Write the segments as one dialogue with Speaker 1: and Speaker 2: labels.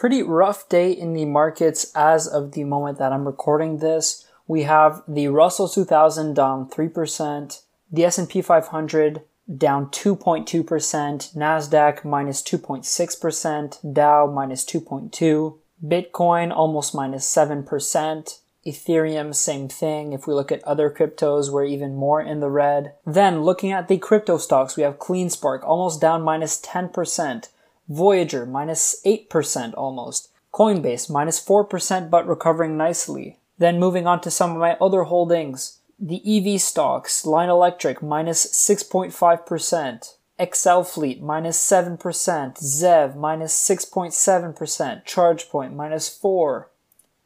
Speaker 1: pretty rough day in the markets as of the moment that I'm recording this. We have the Russell 2000 down 3%, the S&P 500 down 2.2%, Nasdaq minus 2.6%, Dow minus 2.2, Bitcoin almost minus 7%, Ethereum, same thing. If we look at other cryptos, we're even more in the red. Then looking at the crypto stocks, we have CleanSpark almost down minus 10%, Voyager minus 8% almost, Coinbase minus 4% but recovering nicely. Then moving on to some of my other holdings. The EV stocks, Lion Electric minus 6.5%, XL Fleet minus 7%, Zev minus 6.7%, ChargePoint minus 4,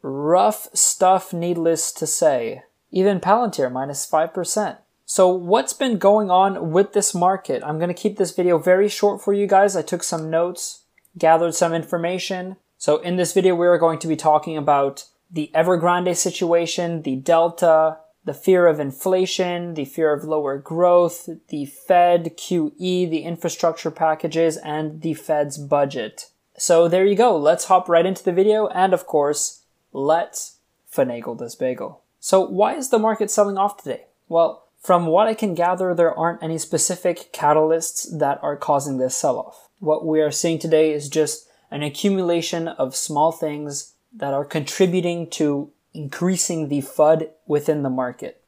Speaker 1: Rough stuff, needless to say. Even Palantir minus 5%. So what's been going on with this market? I'm going to keep this video very short for you guys. I took some notes, gathered some information. So in this video, we are going to be talking about the Evergrande situation, the Delta, the fear of inflation, the fear of lower growth, the Fed, QE, the infrastructure packages, and the Fed's budget. So there you go. Let's hop right into the video. And of course, let's finagle this bagel. So why is the market selling off today? Well, from what I can gather, there aren't any specific catalysts that are causing this sell-off. What we are seeing today is just an accumulation of small things that are contributing to increasing the FUD within the market.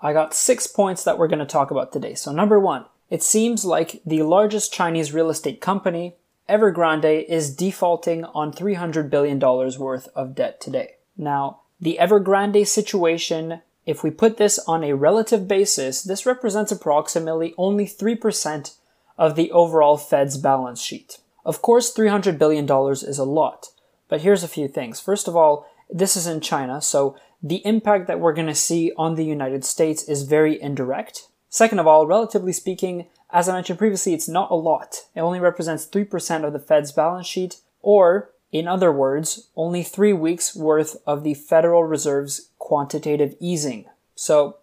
Speaker 1: I got six points that we're going to talk about today. So number one, it seems like the largest Chinese real estate company Evergrande is defaulting on $300 billion worth of debt today. Now, the Evergrande situation, if we put this on a relative basis, this represents approximately only 3% of the overall Fed's balance sheet. Of course, $300 billion is a lot, but here's a few things. First of all, this is in China, so the impact that we're going to see on the United States is very indirect. Second of all, relatively speaking, as I mentioned previously, it's not a lot. It only represents 3% of the Fed's balance sheet, or, in other words, only three weeks worth of the Federal Reserve's quantitative easing. So,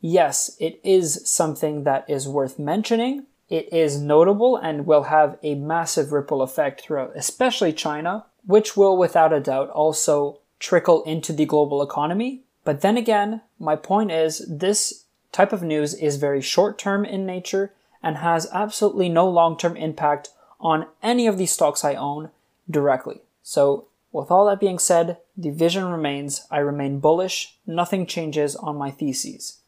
Speaker 1: yes, it is something that is worth mentioning. It is notable and will have a massive ripple effect throughout, especially China, which will without a doubt also trickle into the global economy. But then again, my point is this type of news is very short term in nature and has absolutely no long-term impact on any of the stocks I own directly. So with all that being said, the vision remains. I remain bullish. Nothing changes on my theses.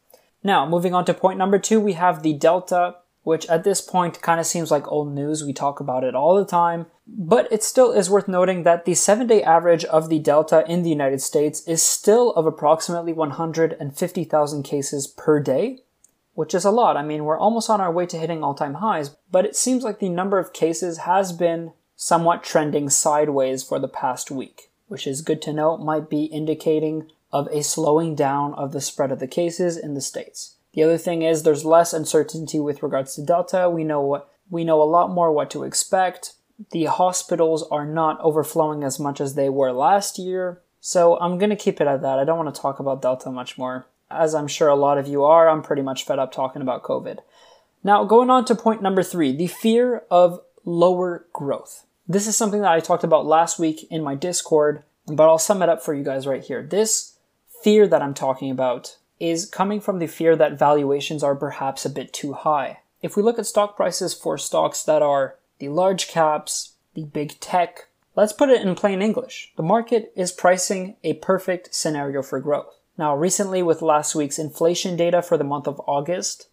Speaker 1: Now, moving on to point number two, we have the delta, which at this point kind of seems like old news. We talk about it all the time. But it still is worth noting that the seven day average of the delta in the United States is still of approximately 150,000 cases per day, which is a lot. I mean, we're almost on our way to hitting all time highs, but it seems like the number of cases has been somewhat trending sideways for the past week, which is good to know, might be indicating of a slowing down of the spread of the cases in the States. The other thing is there's less uncertainty with regards to Delta. We know what we know a lot more what to expect. The hospitals are not overflowing as much as they were last year. So I'm going to keep it at that. I don't want to talk about Delta much more as I'm sure a lot of you are, I'm pretty much fed up talking about COVID. Now, going on to point number three, the fear of lower growth. This is something that I talked about last week in my Discord, but I'll sum it up for you guys right here. This fear that I'm talking about is coming from the fear that valuations are perhaps a bit too high. If we look at stock prices for stocks that are the large caps, the big tech, let's put it in plain English. The market is pricing a perfect scenario for growth. Now, recently with last week's inflation data for the month of August,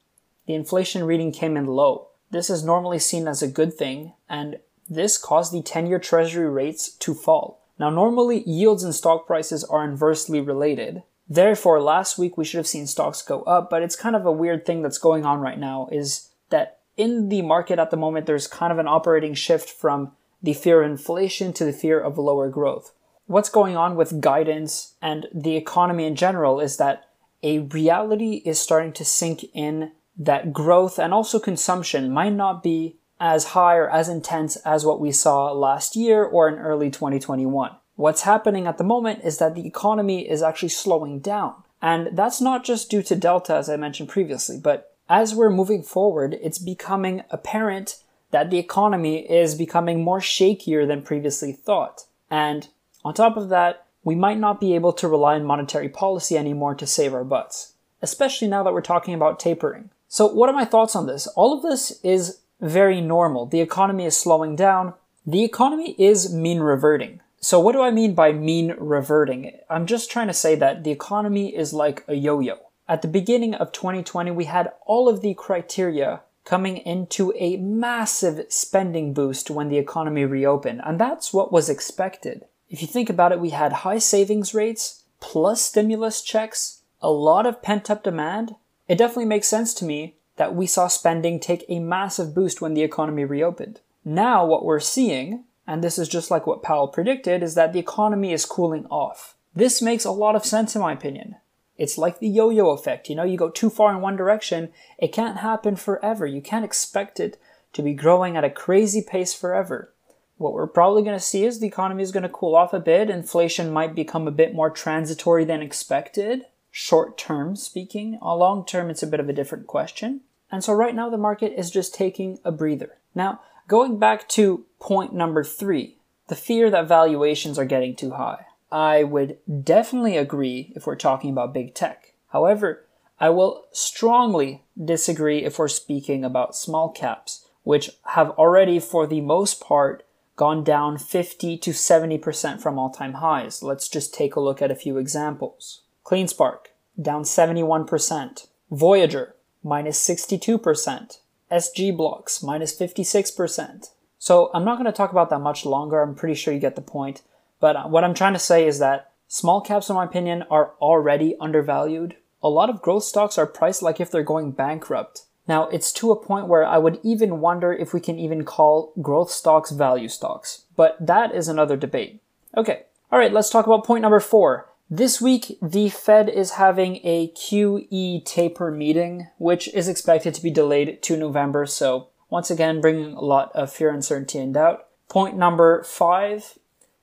Speaker 1: the inflation reading came in low. This is normally seen as a good thing, and this caused the 10 year treasury rates to fall. Now, normally yields and stock prices are inversely related. Therefore, last week we should have seen stocks go up, but it's kind of a weird thing that's going on right now is that in the market at the moment, there's kind of an operating shift from the fear of inflation to the fear of lower growth what's going on with guidance and the economy in general is that a reality is starting to sink in that growth and also consumption might not be as high or as intense as what we saw last year or in early 2021. What's happening at the moment is that the economy is actually slowing down. And that's not just due to Delta, as I mentioned previously, but as we're moving forward, it's becoming apparent that the economy is becoming more shakier than previously thought. And on top of that, we might not be able to rely on monetary policy anymore to save our butts, especially now that we're talking about tapering. So, what are my thoughts on this? All of this is very normal. The economy is slowing down. The economy is mean reverting. So, what do I mean by mean reverting? I'm just trying to say that the economy is like a yo yo. At the beginning of 2020, we had all of the criteria coming into a massive spending boost when the economy reopened, and that's what was expected. If you think about it, we had high savings rates, plus stimulus checks, a lot of pent up demand. It definitely makes sense to me that we saw spending take a massive boost when the economy reopened. Now, what we're seeing, and this is just like what Powell predicted, is that the economy is cooling off. This makes a lot of sense in my opinion. It's like the yo yo effect. You know, you go too far in one direction, it can't happen forever. You can't expect it to be growing at a crazy pace forever. What we're probably going to see is the economy is going to cool off a bit. Inflation might become a bit more transitory than expected, short term speaking. long term, it's a bit of a different question. And so right now, the market is just taking a breather. Now, going back to point number three, the fear that valuations are getting too high. I would definitely agree if we're talking about big tech. However, I will strongly disagree if we're speaking about small caps, which have already, for the most part, gone down 50 to 70% from all time highs. Let's just take a look at a few examples. CleanSpark, down 71%. Voyager, minus 62%. SG Blocks, minus 56%. So I'm not going to talk about that much longer. I'm pretty sure you get the point. But uh, what I'm trying to say is that small caps, in my opinion, are already undervalued. A lot of growth stocks are priced like if they're going bankrupt. Now, it's to a point where I would even wonder if we can even call growth stocks value stocks. But that is another debate. Okay. All right. Let's talk about point number four. This week, the Fed is having a QE taper meeting, which is expected to be delayed to November. So once again, bringing a lot of fear, uncertainty, and doubt. Point number five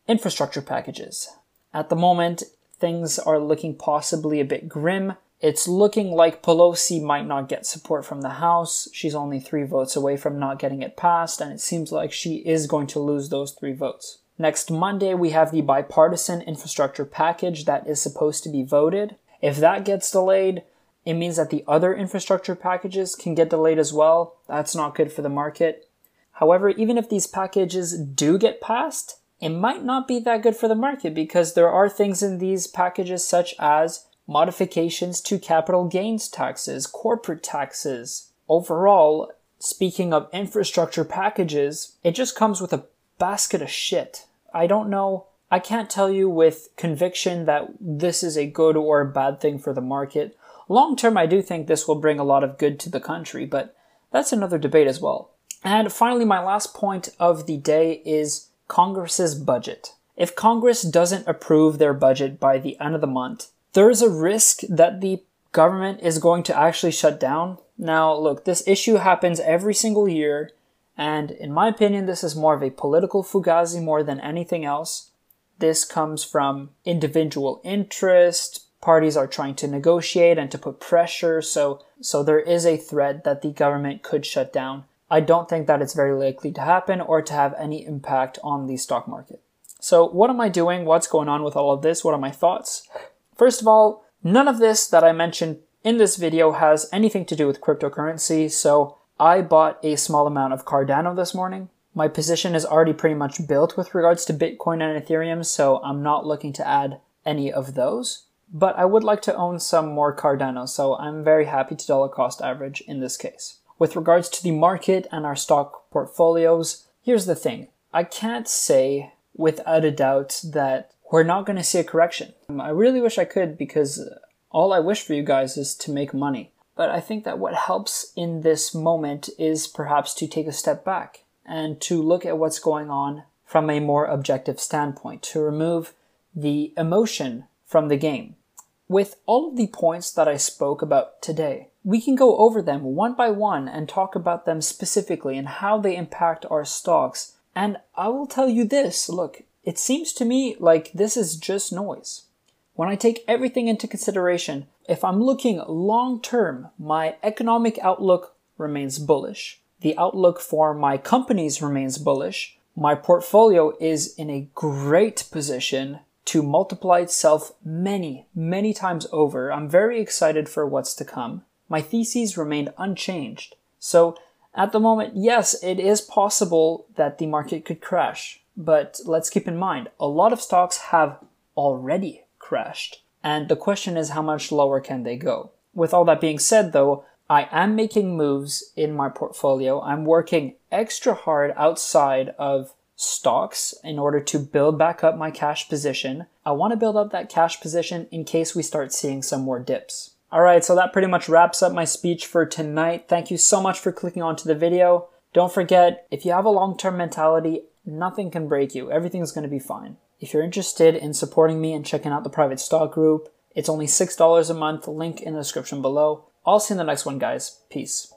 Speaker 1: Infrastructure packages. At the moment, things are looking possibly a bit grim. It's looking like Pelosi might not get support from the House. She's only three votes away from not getting it passed, and it seems like she is going to lose those three votes. Next Monday, we have the bipartisan infrastructure package that is supposed to be voted. If that gets delayed, it means that the other infrastructure packages can get delayed as well. That's not good for the market. However, even if these packages do get passed, it might not be that good for the market because there are things in these packages such as modifications to capital gains taxes, corporate taxes. Overall, speaking of infrastructure packages, it just comes with a basket of shit. I don't know. I can't tell you with conviction that this is a good or a bad thing for the market. Long term, I do think this will bring a lot of good to the country, but that's another debate as well. And finally, my last point of the day is Congress's budget. If Congress doesn't approve their budget by the end of the month, there is a risk that the government is going to actually shut down. Now, look, this issue happens every single year, and in my opinion, this is more of a political fugazi more than anything else. This comes from individual interest. Parties are trying to negotiate and to put pressure, so so there is a threat that the government could shut down. I don't think that it's very likely to happen or to have any impact on the stock market. So, what am I doing? What's going on with all of this? What are my thoughts? First of all, none of this that I mentioned in this video has anything to do with cryptocurrency, so I bought a small amount of Cardano this morning. My position is already pretty much built with regards to Bitcoin and Ethereum, so I'm not looking to add any of those. But I would like to own some more Cardano, so I'm very happy to dollar cost average in this case. With regards to the market and our stock portfolios, here's the thing. I can't say without a doubt that we're not going to see a correction. I really wish I could because all I wish for you guys is to make money. But I think that what helps in this moment is perhaps to take a step back and to look at what's going on from a more objective standpoint, to remove the emotion from the game. With all of the points that I spoke about today, we can go over them one by one and talk about them specifically and how they impact our stocks. And I will tell you this look, it seems to me like this is just noise. When I take everything into consideration, if I'm looking long term, my economic outlook remains bullish. The outlook for my companies remains bullish. my portfolio is in a great position to multiply itself many, many times over. I'm very excited for what's to come. My theses remained unchanged. So at the moment, yes, it is possible that the market could crash. But let's keep in mind, a lot of stocks have already crashed. And the question is, how much lower can they go? With all that being said, though, I am making moves in my portfolio. I'm working extra hard outside of stocks in order to build back up my cash position. I want to build up that cash position in case we start seeing some more dips. All right, so that pretty much wraps up my speech for tonight. Thank you so much for clicking onto the video. Don't forget, if you have a long-term mentality, nothing can break you. Everything's going to be fine. If you're interested in supporting me and checking out the private stock group, it's only $6 a month, link in the description below. I'll see you in the next one, guys. Peace.